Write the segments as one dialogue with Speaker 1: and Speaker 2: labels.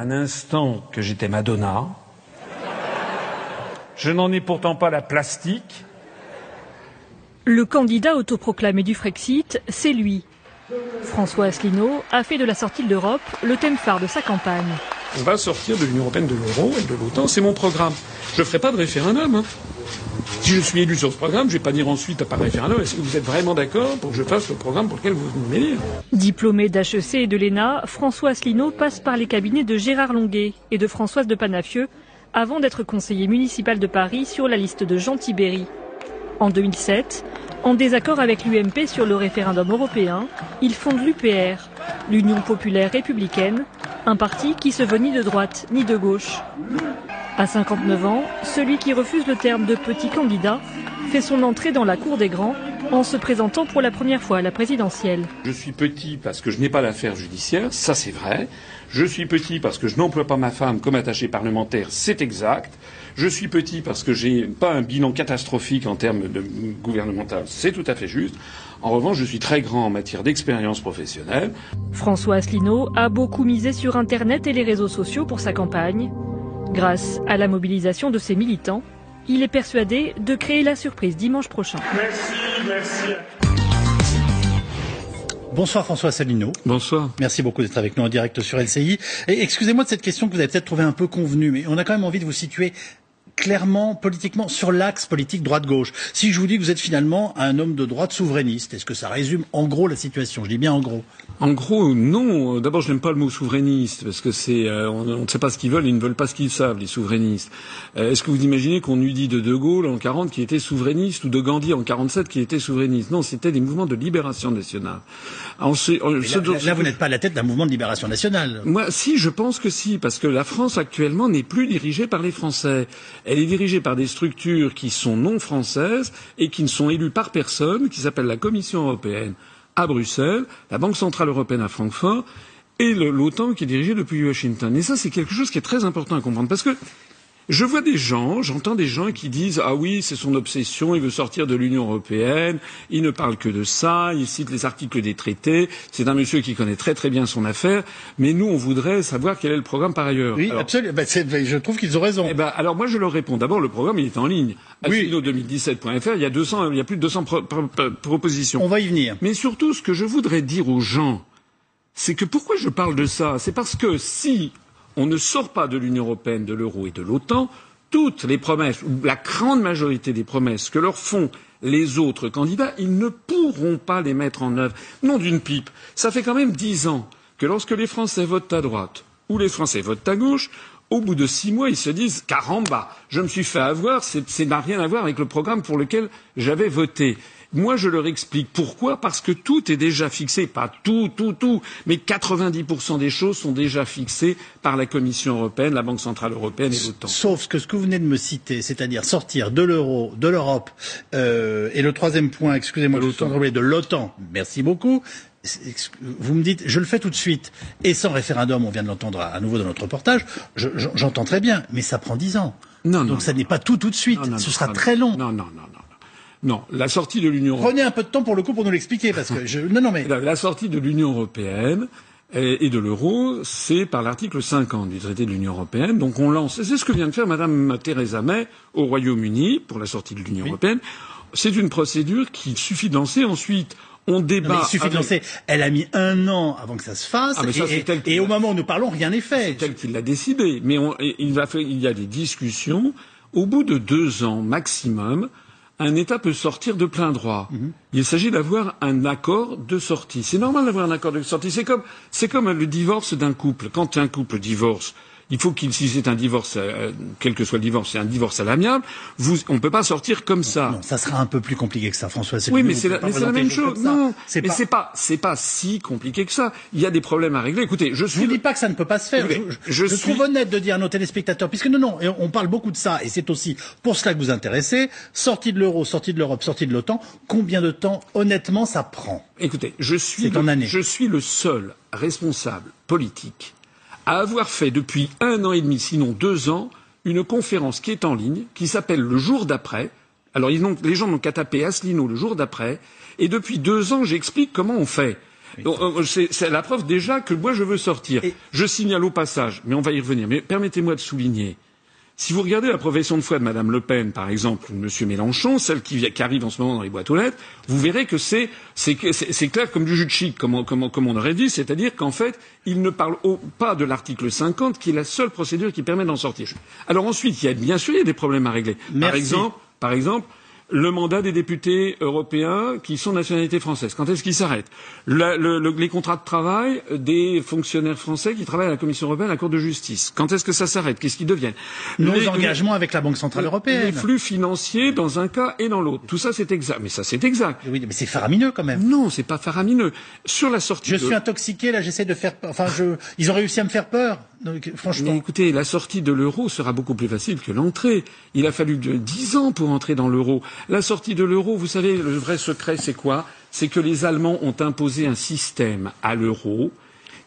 Speaker 1: Un instant que j'étais Madonna. Je n'en ai pourtant pas la plastique.
Speaker 2: Le candidat autoproclamé du Frexit, c'est lui. François Asselineau a fait de la sortie de l'Europe le thème phare de sa campagne.
Speaker 3: On va sortir de l'Union européenne, de l'euro et de l'OTAN, c'est mon programme. Je ne ferai pas de référendum. Hein. Si je suis élu sur ce programme, je ne vais pas dire ensuite par référendum est-ce que vous êtes vraiment d'accord pour que je fasse le programme pour lequel vous venez m'élire
Speaker 2: Diplômé d'HEC et de l'ENA, François Asselineau passe par les cabinets de Gérard Longuet et de Françoise de Panafieux avant d'être conseiller municipal de Paris sur la liste de Jean Tibéry. En 2007, en désaccord avec l'UMP sur le référendum européen, il fonde l'UPR, l'Union populaire républicaine, un parti qui se veut ni de droite ni de gauche. À 59 ans, celui qui refuse le terme de petit candidat fait son entrée dans la cour des grands en se présentant pour la première fois à la présidentielle.
Speaker 3: Je suis petit parce que je n'ai pas d'affaires judiciaires, ça c'est vrai. Je suis petit parce que je n'emploie pas ma femme comme attachée parlementaire, c'est exact. Je suis petit parce que j'ai pas un bilan catastrophique en termes de gouvernemental, c'est tout à fait juste. En revanche, je suis très grand en matière d'expérience professionnelle.
Speaker 2: François Asselineau a beaucoup misé sur Internet et les réseaux sociaux pour sa campagne. Grâce à la mobilisation de ses militants, il est persuadé de créer la surprise dimanche prochain.
Speaker 4: Merci, merci.
Speaker 5: Bonsoir François Asselineau.
Speaker 3: Bonsoir.
Speaker 5: Merci beaucoup d'être avec nous en direct sur LCI. Et excusez-moi de cette question que vous avez peut-être trouvée un peu convenue, mais on a quand même envie de vous situer clairement politiquement sur l'axe politique droite-gauche. Si je vous dis que vous êtes finalement un homme de droite souverainiste, est-ce que ça résume en gros la situation? Je dis bien en gros.
Speaker 3: En gros, non. D'abord, je n'aime pas le mot souverainiste parce que c'est euh, on, ne sait pas ce qu'ils veulent, ils ne veulent pas ce qu'ils savent, les souverainistes. Euh, est-ce que vous imaginez qu'on eût dit de De Gaulle en 40 qui était souverainiste ou de Gandhi en 47 qui était souverainiste? Non, c'était des mouvements de libération nationale.
Speaker 5: là, là, vous n'êtes pas à la tête d'un mouvement de libération nationale.
Speaker 3: Moi, si, je pense que si, parce que la France actuellement n'est plus dirigée par les Français. Elle est dirigée par des structures qui sont non françaises et qui ne sont élues par personne, qui s'appellent la Commission européenne à Bruxelles, la Banque centrale européenne à Francfort et l'OTAN qui est dirigée depuis Washington. Et ça, c'est quelque chose qui est très important à comprendre parce que je vois des gens, j'entends des gens qui disent ah oui, c'est son obsession, il veut sortir de l'Union européenne, il ne parle que de ça, il cite les articles des traités, c'est un monsieur qui connaît très très bien son affaire, mais nous on voudrait savoir quel est le programme par ailleurs.
Speaker 5: Oui, absolument. Ben, je trouve qu'ils ont raison.
Speaker 3: Eh ben, alors moi je leur réponds. D'abord le programme il est en ligne. Oui. 2017.fr, il y a 200, il y a plus de 200 propositions.
Speaker 5: On va y venir.
Speaker 3: Mais surtout ce que je voudrais dire aux gens, c'est que pourquoi je parle de ça? C'est parce que si on ne sort pas de l'Union européenne, de l'euro et de l'OTAN, toutes les promesses, ou la grande majorité des promesses que leur font les autres candidats, ils ne pourront pas les mettre en œuvre. Non d'une pipe. Ça fait quand même dix ans que lorsque les Français votent à droite ou les Français votent à gauche, au bout de six mois, ils se disent Caramba, je me suis fait avoir, ça n'a rien à voir avec le programme pour lequel j'avais voté. Moi, je leur explique pourquoi, parce que tout est déjà fixé, pas tout, tout, tout, mais 90% des choses sont déjà fixées par la Commission européenne, la Banque centrale européenne et l'OTAN.
Speaker 5: Sauf que ce que vous venez de me citer, c'est-à-dire sortir de l'euro, de l'Europe, euh, et le troisième point, excusez-moi, de l'OTAN, merci beaucoup, vous me dites, je le fais tout de suite, et sans référendum, on vient de l'entendre à nouveau dans notre reportage, j'entends très bien, mais ça prend dix ans.
Speaker 3: Non,
Speaker 5: Donc ça n'est pas tout tout de suite, ce sera très long.
Speaker 3: Non, non, non, non. Non, la sortie de l'Union
Speaker 5: Prenez un peu de temps pour le coup pour nous l'expliquer, parce que je... Non, non, mais...
Speaker 3: La, sortie de l'Union européenne et de l'euro, c'est par l'article 50 du traité de l'Union européenne. Donc on lance, c'est ce que vient de faire Madame Theresa May au Royaume-Uni pour la sortie de l'Union européenne. C'est une procédure qu'il suffit de lancer ensuite. On débat.
Speaker 5: il suffit de lancer. Elle a mis un an avant que ça se fasse. Ah, et, au moment où nous parlons, rien n'est fait.
Speaker 3: C'est tel qu'il l'a décidé. Mais on, il, va faire, il y a des discussions. Au bout de deux ans maximum, un État peut sortir de plein droit. Mhm. Il s'agit d'avoir un accord de sortie. C'est normal d'avoir un accord de sortie. C'est comme, c'est comme le divorce d'un couple. Quand un couple divorce, il faut qu'il, si c'est un divorce, euh, quel que soit le divorce, c'est un divorce à l'amiable, vous, on ne peut pas sortir comme ça.
Speaker 5: Non, ça sera un peu plus compliqué que ça, François.
Speaker 3: Oui, mais c'est la, même chose. Non, mais pas... c'est pas, c'est pas si compliqué que ça. Il y a des problèmes à régler. Écoutez, je suis.
Speaker 5: Je ne dis pas que ça ne peut pas se faire. je, je, trouve honnête de dire à nos téléspectateurs, puisque non, non, on parle beaucoup de ça, et c'est aussi pour cela que vous intéressez. Sortie de l'euro, sortie de l'Europe, sortie de l'OTAN. Combien de temps, honnêtement, ça prend?
Speaker 3: Écoutez, je suis, le, je suis le seul responsable politique à avoir fait depuis un an et demi, sinon deux ans, une conférence qui est en ligne, qui s'appelle Le jour d'après. Alors les gens n'ont qu'à taper Asselineau le jour d'après. Et depuis deux ans, j'explique comment on fait. Euh, c'est la preuve déjà que moi je veux sortir. Je signale au passage, mais on va y revenir. Mais permettez-moi de souligner. Si vous regardez la profession de foi de Madame Le Pen, par exemple, ou de Monsieur Mélenchon, celle qui, qui arrive en ce moment dans les boîtes aux lettres, vous verrez que c'est clair comme du jus de chic, comme on, comme on- comme on aurait dit, c'est-à-dire qu'en fait, il ne parle au- pas de l'article 50, qui est la seule procédure qui permet d'en sortir. Alors ensuite, il y a bien sûr il y a des problèmes à régler. Par exemple, par exemple, le mandat des députés européens qui sont de nationalité française. Quand est-ce qu'il s'arrête La- le- le- Les contrats de travail des fonctionnaires français qui travaillent à la Commission européenne, à la Cour de justice. Quand est-ce que ça s'arrête Qu'est-ce qui deviennent
Speaker 5: Nos
Speaker 3: Les-
Speaker 5: engagements avec la Banque Centrale
Speaker 3: les
Speaker 5: Européenne.
Speaker 3: flux financiers dans un cas et dans l'autre. Tout ça, c'est exact. Mais ça, c'est exact.
Speaker 5: Oui, mais c'est faramineux quand même.
Speaker 3: Non, c'est pas faramineux. Sur la sortie
Speaker 5: Je
Speaker 3: de...
Speaker 5: suis intoxiqué, là, j'essaie de faire peur. Enfin, je... ils ont réussi à me faire peur. Donc,
Speaker 3: Mais
Speaker 5: franchement.
Speaker 3: écoutez, la sortie de l'euro sera beaucoup plus facile que l'entrée. Il a fallu dix ans pour entrer dans l'euro. La sortie de l'euro, vous savez, le vrai secret, c'est quoi? C'est que les Allemands ont imposé un système à l'euro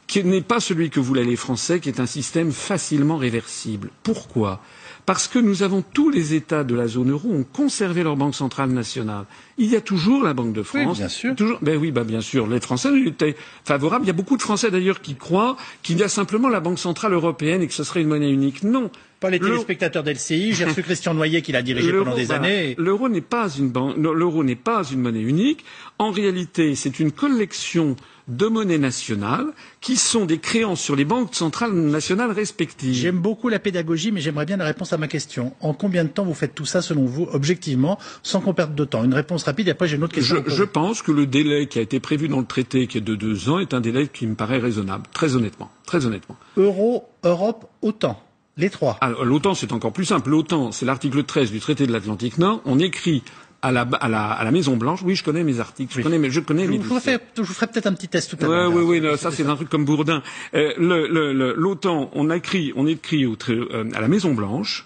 Speaker 3: qui n'est pas celui que voulaient les Français, qui est un système facilement réversible. Pourquoi? Parce que nous avons tous les États de la zone euro ont conservé leur banque centrale nationale. Il y a toujours la Banque de France.
Speaker 5: bien sûr.
Speaker 3: Toujours, ben oui, ben bien sûr. Les Français étaient favorables. Il y a beaucoup de Français d'ailleurs qui croient qu'il y a simplement la Banque centrale européenne et que ce serait une monnaie unique. Non.
Speaker 5: Pas les téléspectateurs d'LCI. J'ai reçu Christian Noyer qui l'a dirigé pendant des
Speaker 3: voilà.
Speaker 5: années.
Speaker 3: L'euro n'est pas une l'euro n'est pas une monnaie unique. En réalité, c'est une collection de monnaies nationales qui sont des créances sur les banques centrales nationales respectives.
Speaker 5: J'aime beaucoup la pédagogie, mais j'aimerais bien la réponse à ma question. En combien de temps vous faites tout ça, selon vous, objectivement, sans qu'on perde de temps? Une réponse rapide, et après j'ai une autre question.
Speaker 3: Je, pense que le délai qui a été prévu dans le traité, qui est de deux ans, est un délai qui me paraît raisonnable. Très honnêtement. Très honnêtement.
Speaker 5: Euro, Europe, OTAN. Les trois.
Speaker 3: Alors, l'OTAN, c'est encore plus simple. L'OTAN, c'est l'article 13 du traité de l'Atlantique Nord. On écrit à la, à la, à la Maison Blanche. Oui, je connais mes articles. Je
Speaker 5: Oui.
Speaker 3: connais, mes- je connais
Speaker 5: je,
Speaker 3: mes
Speaker 5: vous, ferai, je vous ferai peut-être un petit test tout à
Speaker 3: Ouais,
Speaker 5: l'heure.
Speaker 3: oui, oui, non, ça c'est un truc comme Bourdin. Euh, le- le- le- L'OTAN, on a écrit, on écrit au, euh, à la Maison Blanche.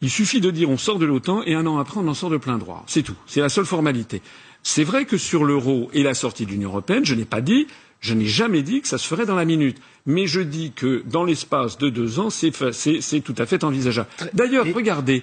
Speaker 3: Il suffit de dire on sort de l'OTAN et un an après on en sort de plein droit. C'est tout. C'est la seule formalité. C'est vrai que sur l'euro et la sortie de l'Union européenne, je n'ai pas dit, je n'ai jamais dit que ça se ferait dans la minute. Mais je dis que dans l'espace de deux ans, c'est tout à fait envisageable. D'ailleurs, regardez,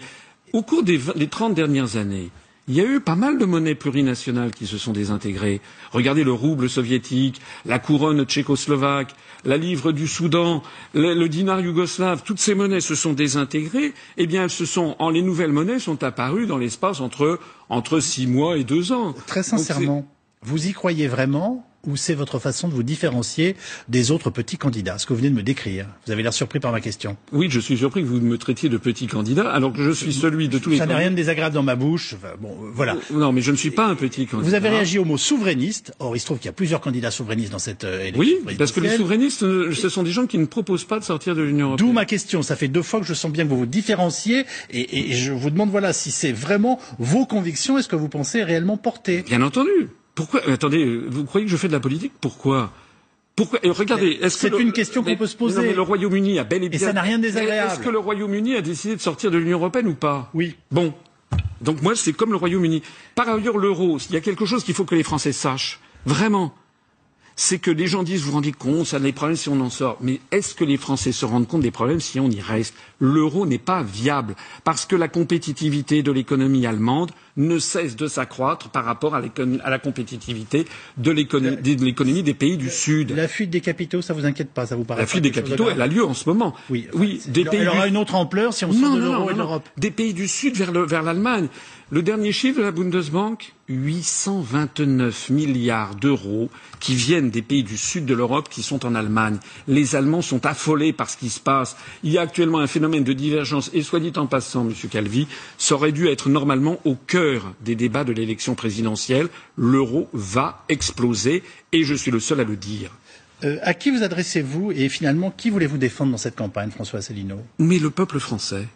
Speaker 3: au cours des, vingt- des 30 dernières années, il y a eu pas mal de monnaies plurinationales qui se sont désintégrées. Regardez le rouble soviétique, la couronne tchécoslovaque, la livre du Soudan, le, le dinar yougoslave, toutes ces monnaies se sont désintégrées. Eh bien, elles se sont, en les nouvelles monnaies sont apparues dans l'espace entre entre six mois et deux ans.
Speaker 5: Très
Speaker 3: Donc,
Speaker 5: sincèrement, vous y croyez vraiment? Ou c'est votre façon de vous différencier des autres petits candidats? Ce que vous venez de me décrire. Vous avez l'air surpris par ma question.
Speaker 3: Oui, je suis surpris que vous me traitiez de petit candidat, alors que je suis celui de tous les.
Speaker 5: Ça n'a rien de désagréable dans ma bouche. Enfin, bon, euh, voilà.
Speaker 3: Non, mais je ne suis pas un petit candidat.
Speaker 5: Vous avez réagi au mot souverainiste. Or, il se trouve qu'il y a plusieurs candidats souverainistes dans cette euh, élection.
Speaker 3: Oui, parce que les souverainistes, euh, ce sont des gens qui ne proposent pas de sortir de l'Union européenne.
Speaker 5: D'où ma question. Ça fait deux fois que je sens bien que vous vous différenciez et, et je vous demande voilà si c'est vraiment vos convictions. Est-ce que vous pensez réellement porter
Speaker 3: Bien entendu. Pourquoi Attendez, vous croyez que je fais de la politique? Pourquoi? Pourquoi et Regardez, est-ce que
Speaker 5: c'est
Speaker 3: le-
Speaker 5: une question qu'on
Speaker 3: mais-
Speaker 5: peut se poser.
Speaker 3: non, mais le Royaume-Uni a bel et bien.
Speaker 5: ça n'a rien de désagréable.
Speaker 3: Est-ce que le Royaume-Uni a décidé de sortir de l'Union européenne ou pas?
Speaker 5: Oui.
Speaker 3: Bon. Donc moi, c'est comme le Royaume-Uni. Par ailleurs, l'euro, il y a quelque chose qu'il faut que les Français sachent. Vraiment. C'est que les gens disent, vous vous rendez compte, ça a des problèmes si on en sort. Mais est-ce que les Français se rendent compte des problèmes si on y reste? L'euro n'est pas viable. Parce que la compétitivité de l'économie allemande ne cesse de s'accroître par rapport à la compétitivité de l'économie de l'économie des pays du Sud.
Speaker 5: La fuite des capitaux, ça vous inquiète pas Ça vous paraît
Speaker 3: La fuite des
Speaker 5: de
Speaker 3: capitaux, elle a lieu en ce moment.
Speaker 5: Oui.
Speaker 3: oui, des
Speaker 5: elle,
Speaker 3: pays
Speaker 5: elle aura
Speaker 3: du-
Speaker 5: une autre ampleur si on sort
Speaker 3: non,
Speaker 5: de l'euro et de l'Europe.
Speaker 3: Des pays du Sud vers le- l'Allemagne. Le dernier chiffre de la Bundesbank, 829 milliards d'euros qui viennent des pays du Sud de l'Europe qui sont en Allemagne. Les Allemands sont affolés par ce qui se passe. Il y a actuellement un phénomène de divergence et soit dit en passant, Monsieur Calvi, ça aurait dû être normalement au cœur des débats de l'élection présidentielle. L'euro va exploser et je suis le seul à le dire.
Speaker 5: Euh, à qui vous adressez-vous et finalement qui voulez-vous défendre dans cette campagne, François Asselineau?
Speaker 3: Mais le peuple français.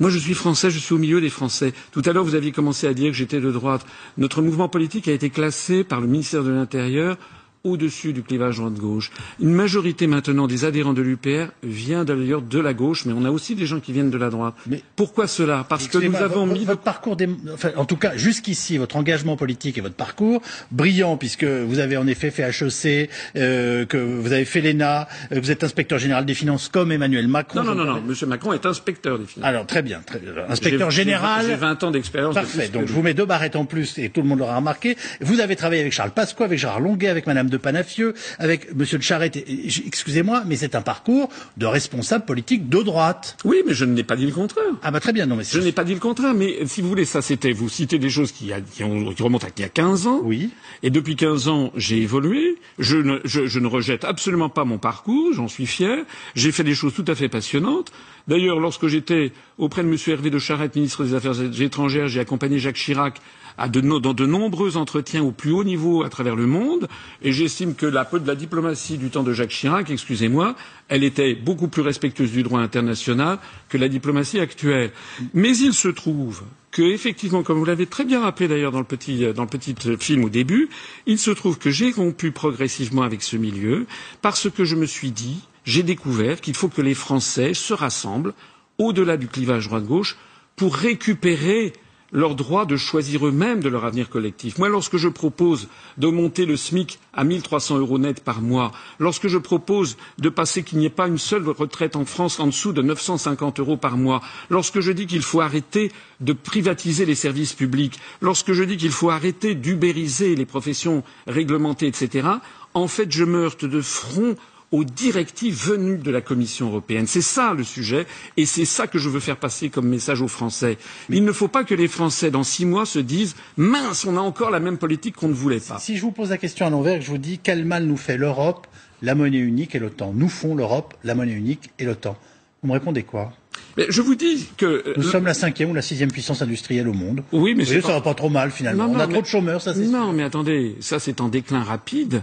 Speaker 3: Moi, je suis français, je suis au milieu des Français. Tout à l'heure, vous aviez commencé à dire que j'étais de droite. Notre mouvement politique a été classé par le ministère de l'Intérieur au-dessus du clivage droite-gauche. Une majorité maintenant des adhérents de l'UPR vient d'ailleurs de la gauche, mais on a aussi des gens qui viennent de la droite.
Speaker 5: Mais-
Speaker 3: Pourquoi cela? Parce que nous avons
Speaker 5: votre,
Speaker 3: mis...
Speaker 5: votre parcours, enfin, en tout cas jusqu'ici, votre engagement politique et votre parcours brillant, puisque vous avez en effet fait HEC, euh, que vous avez fait l'ENA, euh, vous êtes inspecteur général des finances comme Emmanuel Macron.
Speaker 3: Non, non, non, non. Monsieur Macron est inspecteur des finances.
Speaker 5: Alors très bien, très bien. inspecteur général.
Speaker 3: J'ai 20 ans d'expérience. de
Speaker 5: Parfait. Donc je vous mets deux barrettes en plus et tout le monde l'aura remarqué. Vous avez travaillé avec Charles Pasqua, avec Gérard Longuet, avec Madame de Panafieux, avec M. de Charette. Excusez-moi, mais c'est un parcours de responsable politique de droite.
Speaker 3: Oui, mais je n'ai pas dit le contraire.
Speaker 5: Ah bah très bien, non mais
Speaker 3: Je n'ai pas dit le contraire, mais si vous voulez, ça c'était, vous citez des choses qui, a, qui, ont, qui remontent à il y a 15 ans.
Speaker 5: Oui.
Speaker 3: Et depuis 15 ans, j'ai évolué. Je ne, je, je ne rejette absolument pas mon parcours, j'en suis fier. J'ai fait des choses tout à fait passionnantes. D'ailleurs, lorsque j'étais auprès de M. Hervé de Charette, ministre des Affaires étrangères, j'ai accompagné Jacques Chirac dans de nombreux entretiens au plus haut niveau à travers le monde, et j'estime que la, la diplomatie du temps de Jacques Chirac, excusez-moi, elle était beaucoup plus respectueuse du droit international que la diplomatie actuelle. Mais il se trouve que, effectivement, comme vous l'avez très bien rappelé d'ailleurs dans le petit, dans le petit film au début, il se trouve que j'ai rompu progressivement avec ce milieu parce que je me suis dit, j'ai découvert qu'il faut que les Français se rassemblent au-delà du clivage droite-gauche pour récupérer leur droit de choisir eux-mêmes de leur avenir collectif. Moi, lorsque je propose de monter le SMIC à 1300 euros net par mois, lorsque je propose de passer qu'il n'y ait pas une seule retraite en France en dessous de 950 euros par mois, lorsque je dis qu'il faut arrêter de privatiser les services publics, lorsque je dis qu'il faut arrêter d'ubériser les professions réglementées, etc., en fait, je me heurte de front aux directives venues de la Commission européenne. C'est ça le sujet, et c'est ça que je veux faire passer comme message aux Français. Il ne faut pas que les Français, dans six mois, se disent mince, on a encore la même politique qu'on ne voulait pas.
Speaker 5: Si je vous pose la question à l'envers, je vous dis quel mal nous fait l'Europe, la monnaie unique et l'OTAN? Nous font l'Europe, la monnaie unique et l'OTAN. Vous me répondez quoi?
Speaker 3: Mais je vous dis que
Speaker 5: nous sommes la cinquième ou la sixième puissance industrielle au monde.
Speaker 3: Oui, mais
Speaker 5: vous voyez, ça va pas trop mal finalement.
Speaker 3: Non, non,
Speaker 5: on a
Speaker 3: mais...
Speaker 5: trop de chômeurs, ça c'est
Speaker 3: Non, mais attendez, ça c'est en déclin rapide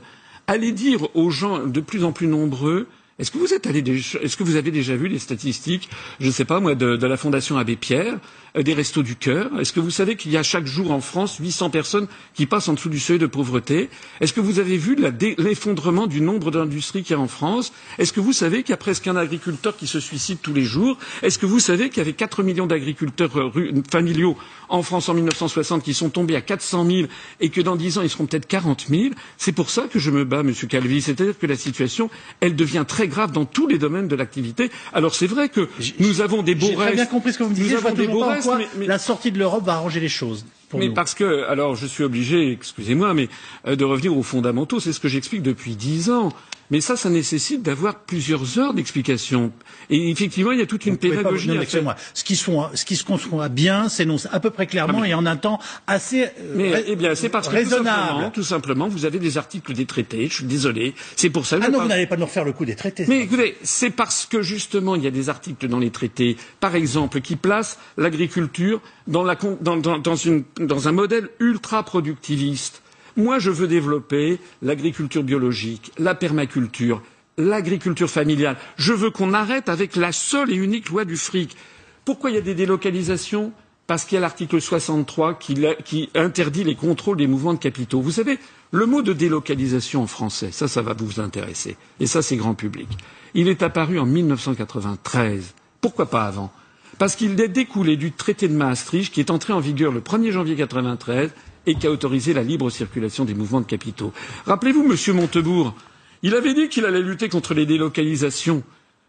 Speaker 3: allez dire aux gens de plus en plus nombreux est-ce que vous êtes allé est-ce que vous avez déjà vu les statistiques, je ne sais pas moi, de, la Fondation Abbé Pierre, euh, des Restos du Cœur? Est-ce que vous savez qu'il y a chaque jour en France 800 personnes qui passent en dessous du seuil de pauvreté? Est-ce que vous avez vu l'effondrement du nombre d'industries qu'il y a en France? Est-ce que vous savez qu'il y a presque un agriculteur qui se suicide tous les jours? Est-ce que vous savez qu'il y avait 4 millions d'agriculteurs familiaux en France en 1960 qui sont tombés à 400 000 et que dans 10 ans ils seront peut-être 40 000 C'est pour ça que je me bats, Monsieur Calvi. C'est-à-dire que la situation, elle devient très grave dans tous les domaines de l'activité. Alors c'est vrai que nous avons des beaux
Speaker 5: J'ai très bien compris ce que vous me disiez.
Speaker 3: Nous avons des beaux restes,
Speaker 5: mais, mais... la sortie de l'Europe va arranger les choses.
Speaker 3: Mais
Speaker 5: nous.
Speaker 3: parce que, alors je suis obligé, excusez-moi, mais euh, de revenir aux fondamentaux, c'est ce que j'explique depuis dix ans. Mais ça, ça nécessite d'avoir plusieurs heures d'explication. Et effectivement, il y a toute une pédagogie
Speaker 5: pas, non,
Speaker 3: à faire.
Speaker 5: Moi. Ce qui, sont, ce qui se conçoit bien, s'énonce à peu près clairement
Speaker 3: Ah, mais-
Speaker 5: et en un temps assez euh,
Speaker 3: Mais eh bien, c'est parce que tout simplement, tout simplement, vous avez des articles des traités. Je suis désolé. C'est pour ça que
Speaker 5: Ah non,
Speaker 3: parle-
Speaker 5: vous n'allez pas nous refaire le coup des traités.
Speaker 3: Mais écoutez, c'est parce que justement il y a des articles dans les traités, par exemple, qui placent l'agriculture dans, la con- dans- dans- dans une- dans un modèle ultra productiviste. Moi, je veux développer l'agriculture biologique, la permaculture, l'agriculture familiale. Je veux qu'on arrête avec la seule et unique loi du fric. Pourquoi il y a des délocalisations? Parce qu'il y a l'article 63 qui, qui interdit les contrôles des mouvements de capitaux. Vous savez, le mot de délocalisation en français, ça, ça va vous intéresser. Et ça, c'est grand public. Il est apparu en 1993. Pourquoi pas avant? Parce qu'il est découlé du traité de Maastricht qui est entré en vigueur le 1er janvier 1993 et qui a autorisé la libre circulation des mouvements de capitaux. Rappelez-vous, Monsieur Montebourg, il avait dit qu'il allait lutter contre les délocalisations.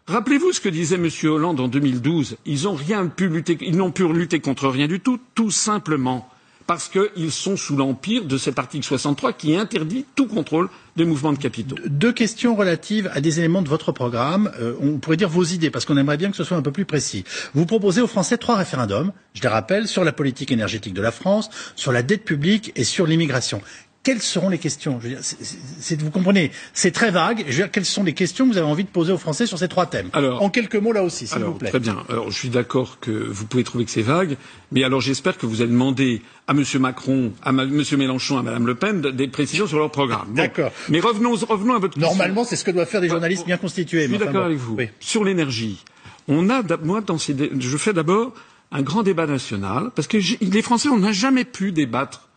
Speaker 3: Rappelez-vous ce que disait M. Hollande en 2012. Ils n'ont rien pu lutter, ils n'ont pu lutter contre rien du tout, tout simplement parce qu'ils sont sous l'empire de cet article 63 qui interdit tout contrôle des mouvements de capitaux.
Speaker 5: Deux questions relatives à des éléments de votre programme. Euh, on pourrait dire vos idées, parce qu'on aimerait bien que ce soit un peu plus précis. Vous proposez aux Français trois référendums, je les rappelle, sur la politique énergétique de la France, sur la dette publique et sur l'immigration. Quelles seront les questions? Je veux dire, Vous comprenez, c'est très vague. Je veux dire, quelles sont les questions que vous avez envie de poser aux Français sur ces trois thèmes?
Speaker 3: Alors-
Speaker 5: En quelques mots là aussi, s'il vous plaît.
Speaker 3: très bien. Alors, je suis d'accord que vous pouvez trouver que c'est vague, mais alors j'espère que vous allez demander à M. Macron, à M. Mélenchon, à Mme Le Pen de- des précisions sur leur programme. Bon.
Speaker 5: D'accord.
Speaker 3: Mais revenons, revenons à votre question.
Speaker 5: Normalement, c'est ce que doivent faire des journalistes bien constitués.
Speaker 3: Je suis
Speaker 5: enfin
Speaker 3: d'accord
Speaker 5: bon.
Speaker 3: avec vous.
Speaker 5: Oui.
Speaker 3: Sur l'énergie, on a, moi, dans ces, je fais d'abord un grand débat national, parce que les Français, on n'a jamais pu débattre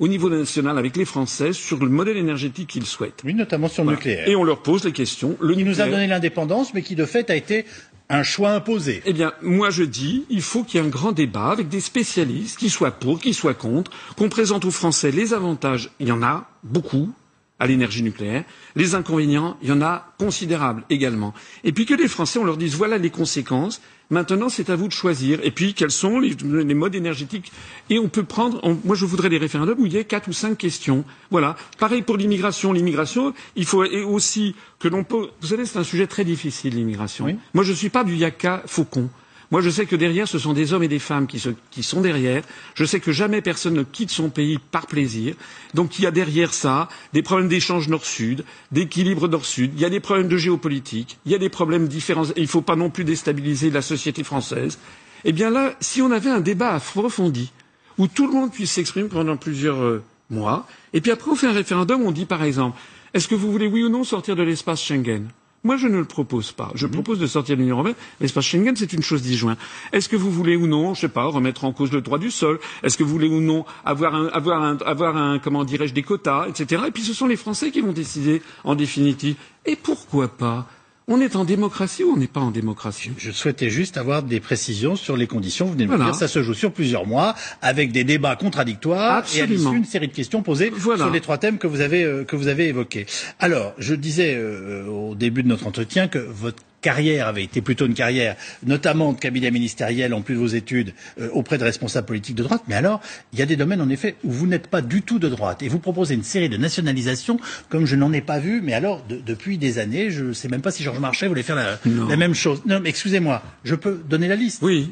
Speaker 3: au niveau national avec les Français sur le modèle énergétique qu'ils souhaitent.
Speaker 5: Oui, notamment sur le
Speaker 3: Voilà.
Speaker 5: nucléaire.
Speaker 3: Et on leur pose les questions. Le
Speaker 5: qui nous a donné l'indépendance, mais qui de fait a été un choix imposé.
Speaker 3: Eh bien, moi je dis, il faut qu'il y ait un grand débat avec des spécialistes qui soient pour, qui soient contre, qu'on présente aux Français les avantages. Il y en a beaucoup. À l'énergie nucléaire. Les inconvénients, il y en a considérables également. Et puis que les Français, on leur dise voilà les conséquences. Maintenant, c'est à vous de choisir. Et puis, quels sont les, les modes énergétiques? Et on peut prendre. on- moi, je voudrais des référendums où il y ait quatre ou cinq questions. Voilà. Pareil pour l'immigration. L'immigration, il faut aussi que l'on peut. Vous savez, c'est un sujet très difficile l'immigration.
Speaker 5: Oui.
Speaker 3: Moi, je ne suis pas du yaka faucon. Moi, je sais que derrière, ce sont des hommes et des femmes qui, sont derrière. Je sais que jamais personne ne quitte son pays par plaisir. Donc, il y a derrière ça des problèmes d'échange nord-sud, d'équilibre nord-sud. Il y a des problèmes de géopolitique. Il y a des problèmes différents. Il ne faut pas non plus déstabiliser la société française. Eh bien là, si on avait un débat approfondi, où tout le monde puisse s'exprimer pendant plusieurs euh, mois, et puis après on fait un référendum, on dit par exemple, est-ce que vous voulez oui ou non sortir de l'espace Schengen? Moi, je ne le propose pas. Je propose de sortir de l'Union européenne. L'espace Schengen, c'est une chose disjointe. Est-ce que vous voulez ou non, je sais pas, remettre en cause le droit du sol? Est-ce que vous voulez ou non avoir un, avoir un, avoir un comment dirais-je, des quotas, etc. Et puis ce sont les Français qui vont décider en définitive. Et pourquoi pas? On est en démocratie ou on n'est pas en démocratie?
Speaker 5: Je souhaitais juste avoir des précisions sur les conditions. Vous venez de me dire, ça se joue sur plusieurs mois, avec des débats contradictoires et à
Speaker 3: Absolument.
Speaker 5: l'issue une série de questions posées
Speaker 3: Voilà.
Speaker 5: sur les trois thèmes que vous avez euh, que vous avez évoqués. Alors, je disais euh, au début de notre entretien que votre carrière avait été plutôt une carrière, notamment de cabinet ministériel en plus de vos études euh, auprès de responsables politiques de droite. Mais alors, il y a des domaines en effet où vous n'êtes pas du tout de droite et vous proposez une série de nationalisations comme je n'en ai pas vu. Mais alors, de- depuis des années, je ne sais même pas si Georges Marchais voulait faire la, la même chose. Non, mais excusez-moi, je peux donner la liste?
Speaker 3: Oui.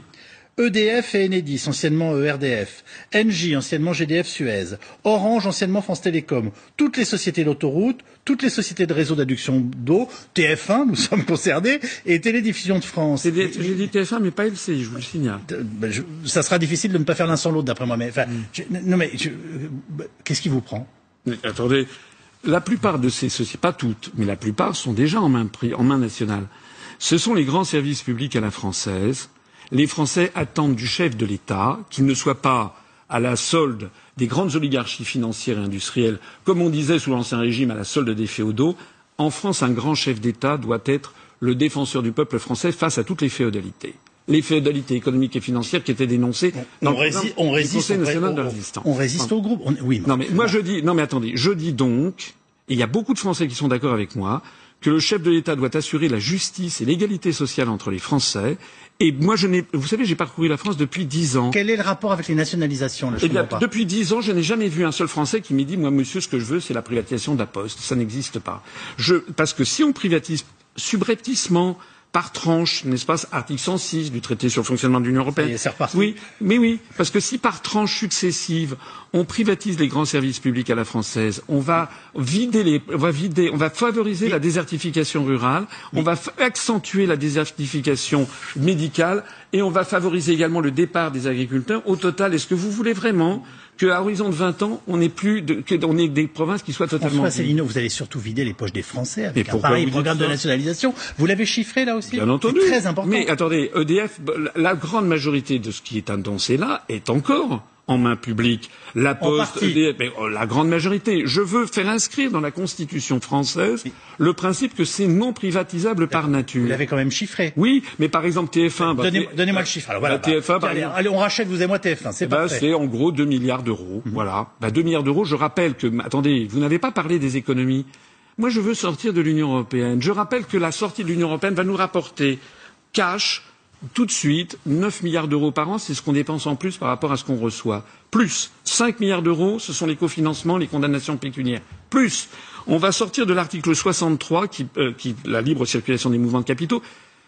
Speaker 5: EDF et Enedis, anciennement ERDF, Engie, anciennement GDF Suez, Orange, anciennement France Télécom, toutes les sociétés d'autoroutes, toutes les sociétés de réseau d'adduction d'eau, TF1, nous sommes concernés, et Télédiffusion de France.
Speaker 3: J'ai dit TF1, mais pas LCI, je vous le signale.
Speaker 5: Euh, ben, je- ça sera difficile de ne pas faire l'un sans l'autre, d'après moi. Mais, enfin, je- non, mais euh, ben, qu'est-ce qui vous prend?
Speaker 3: Mais attendez, la plupart de ces sociétés, pas toutes, mais la plupart sont déjà en main, en main nationale. Ce sont les grands services publics à la française. Les Français attendent du chef de l'État qu'il ne soit pas à la solde des grandes oligarchies financières et industrielles, comme on disait sous l'Ancien Régime, à la solde des féodaux. En France, un grand chef d'État doit être le défenseur du peuple français face à toutes les féodalités. Les féodalités économiques et financières qui étaient dénoncées dans
Speaker 5: on,
Speaker 3: le
Speaker 5: on résiste,
Speaker 3: Conseil
Speaker 5: on,
Speaker 3: national de résistance.
Speaker 5: on résiste au groupe. On- oui,
Speaker 3: Non, mais moi je dis, non mais attendez, je dis donc, et il y a beaucoup de Français qui sont d'accord avec moi, que le chef de l'État doit assurer la justice et l'égalité sociale entre les Français. Et moi, je n'ai, vous savez, j'ai parcouru la France depuis dix ans.
Speaker 5: Quel est le rapport avec les nationalisations là, je
Speaker 3: Eh bien,
Speaker 5: comprends pas.
Speaker 3: depuis dix ans, je n'ai jamais vu un seul Français qui m'ait dit, moi, monsieur, ce que je veux, c'est la privatisation de la Poste. Ça n'existe pas. Je, parce que si on privatise subrepticement, par tranche, n'est-ce pas, article 106 du traité sur le fonctionnement de l'Union européenne. Oui, mais oui, parce que si par tranche successive, on privatise les grands services publics à la française, on va vider les, on va vider, on va favoriser la désertification rurale, on va accentuer la désertification médicale et on va favoriser également le départ des agriculteurs. Au total, est-ce que vous voulez vraiment qu'à horizon de 20 ans, on n'ait plus de, que, on ait des provinces qui soient totalement
Speaker 5: François Asselineau, vous allez surtout vider les poches des Français avec un
Speaker 3: pourquoi
Speaker 5: pareil programme de nationalisation. Vous l'avez chiffré là aussi
Speaker 3: Bien entendu.
Speaker 5: C'est très important.
Speaker 3: Mais attendez, EDF, la grande majorité de ce qui est annoncé là est encore en main publique. La Poste,
Speaker 5: partie.
Speaker 3: EDF, mais, oh, la grande majorité. Je veux faire inscrire dans la Constitution française le principe que c'est non privatisable par
Speaker 5: Vous
Speaker 3: nature.
Speaker 5: l'avez quand même chiffré.
Speaker 3: Oui, mais par exemple TF1. bah,
Speaker 5: Donnez- Donnez-moi le chiffre. Alors voilà.
Speaker 3: bah, TF1, par
Speaker 5: allez, on rachète vous et moi TF1. C'est
Speaker 3: Bah,
Speaker 5: parfait.
Speaker 3: c'est en gros 2 milliards d'euros. Voilà. Bah, 2 milliards d'euros. Je rappelle que, attendez, vous n'avez pas parlé des économies. Moi, je veux sortir de l'Union européenne. Je rappelle que la sortie de l'Union européenne va nous rapporter cash, tout de suite, 9 milliards d'euros par an. C'est ce qu'on dépense en plus par rapport à ce qu'on reçoit. Plus 5 milliards d'euros, ce sont les cofinancements, les condamnations pécuniaires. Plus, on va sortir de l'article 63, qui, euh, qui, la libre circulation des mouvements de capitaux.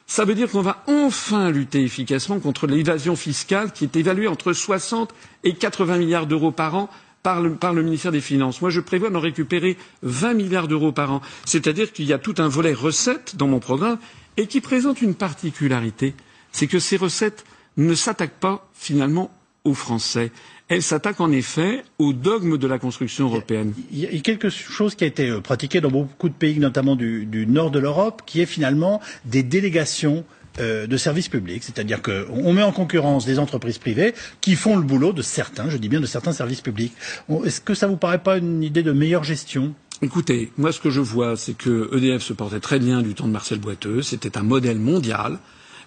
Speaker 3: Ça veut dire qu'on va enfin lutter efficacement contre l'évasion fiscale qui est évaluée entre 60 et 80 milliards d'euros par an par le, par le ministère des Finances. Moi, je prévois d'en récupérer 20 milliards d'euros par an. C'est-à-dire qu'il y a tout un volet recettes dans mon programme et qui présente une particularité. C'est que ces recettes ne s'attaquent pas finalement aux Français. Elles s'attaquent en effet au dogme de la construction européenne.
Speaker 5: Il y a quelque chose qui a été euh, pratiqué dans beaucoup de pays, notamment du, du nord de l'Europe, qui est finalement des délégations euh, de services publics, c'est-à-dire qu'on on met en concurrence des entreprises privées qui font le boulot de certains, je dis bien de certains services publics. Est-ce que ça vous paraît pas une idée de meilleure gestion?
Speaker 3: Écoutez, moi ce que je vois, c'est que EDF se portait très bien du temps de Marcel Boiteux. C'était un modèle mondial.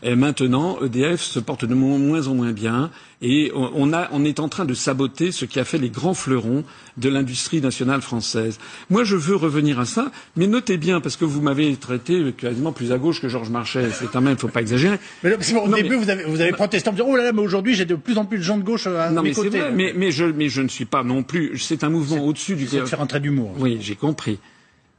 Speaker 3: Et maintenant, EDF se porte de moins en moins bien et on, a, on est en train de saboter ce qui a fait les grands fleurons de l'industrie nationale française. Moi, je veux revenir à ça, mais notez bien, parce que vous m'avez traité quasiment plus à gauche que Georges Marchais. C'est quand même, faut pas exagérer.
Speaker 5: Mais au début, vous avez, vous avez protesté en disant, oh là là, mais aujourd'hui, j'ai de plus en plus de gens de gauche à
Speaker 3: non,
Speaker 5: mes
Speaker 3: mais
Speaker 5: côtés.
Speaker 3: Vrai, mais, mais, je, mais je ne suis pas non plus. C'est un mouvement au-dessus du.
Speaker 5: C'est de faire un trait d'humour.
Speaker 3: Oui, j'ai compris.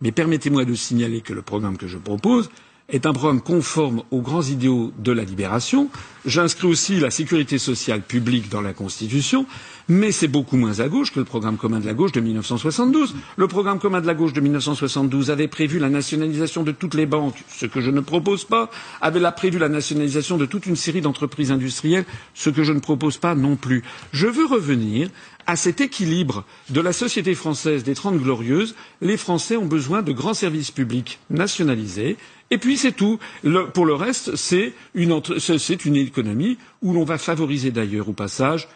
Speaker 3: Mais permettez-moi de signaler que le programme que je propose est un programme conforme aux grands idéaux de la libération. J'inscris aussi la sécurité sociale publique dans la Constitution, mais c'est beaucoup moins à gauche que le programme commun de la gauche de 1972. Le programme commun de la gauche de 1972 avait prévu la nationalisation de toutes les banques, ce que je ne propose pas, avait prévu la nationalisation de toute une série d'entreprises industrielles, ce que je ne propose pas non plus. Je veux revenir à cet équilibre de la société française des Trente Glorieuses, les Français ont besoin de grands services publics nationalisés. Et puis c'est tout. pour le reste, c'est une, économie où l'on va favoriser d'ailleurs au passage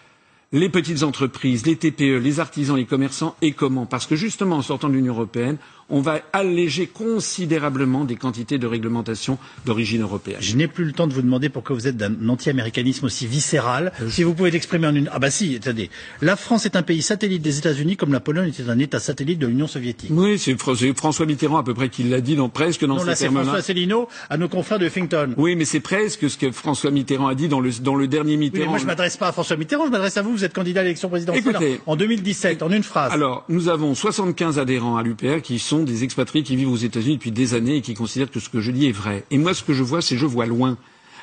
Speaker 3: les petites entreprises, les TPE, les artisans, les commerçants, et comment? Parce que justement, en sortant de l'Union européenne, on va alléger considérablement des quantités de réglementation d'origine européenne.
Speaker 5: Je n'ai plus le temps de vous demander pourquoi vous êtes d'un anti-américanisme aussi viscéral. Euh, si vous pouvez l'exprimer en une... Ah bah si, attendez. La France est un pays satellite des États-Unis comme la Pologne était un État satellite de l'Union soviétique.
Speaker 3: Oui, c'est François Mitterrand à peu près qui l'a dit dans, presque dans
Speaker 5: non, là, c'est François Asselineau à nos confrères de Huffington.
Speaker 3: Oui, mais c'est presque ce que François Mitterrand a dit dans le, dans le dernier Mitterrand. Oui,
Speaker 5: moi je m'adresse pas à François Mitterrand, je m'adresse à vous, vous êtes candidat à l'élection présidentielle
Speaker 3: Écoutez,
Speaker 5: en 2017, en une phrase.
Speaker 3: Alors, nous avons 75 adhérents à l'UPR qui sont des expatriés qui vivent aux États-Unis depuis des années et qui considèrent que ce que je dis est vrai. Et moi, ce que je vois, c'est je vois loin.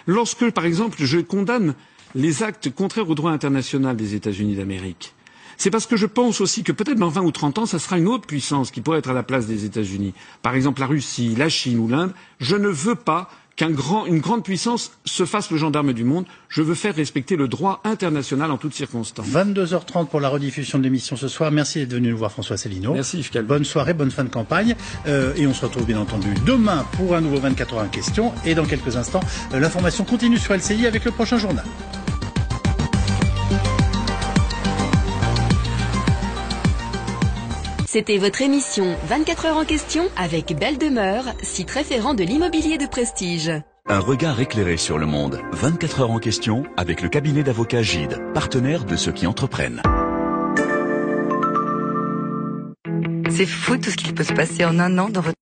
Speaker 3: Lorsque, par exemple, je condamne les actes contraires au droit international des États-Unis d'Amérique, c'est parce que je pense aussi que peut-être dans 20 ou 30 ans, ça sera une autre puissance qui pourrait être à la place des États-Unis. Par exemple, la Russie, la Chine ou l'Inde. Je ne veux pas qu'une grande puissance se fasse le gendarme du monde. Je veux faire respecter le droit international en toutes circonstances.
Speaker 5: 22h30 pour la rediffusion de l'émission ce soir. Merci d'être venu nous voir François Célineau.
Speaker 3: Merci Yves
Speaker 5: Bonne soirée, bonne fin de campagne. Euh, et on se retrouve bien entendu demain pour un nouveau 24 heures en question. Et dans quelques instants, euh, l'information continue sur LCI avec le prochain journal.
Speaker 4: C'était votre émission 24 heures en question avec Belle Demeure, site référent de l'immobilier de prestige.
Speaker 6: Un regard éclairé sur le monde. 24 heures en question avec le cabinet d'avocats Gide, partenaire de ceux qui entreprennent.
Speaker 7: C'est fou tout ce qui peut se passer en un an dans votre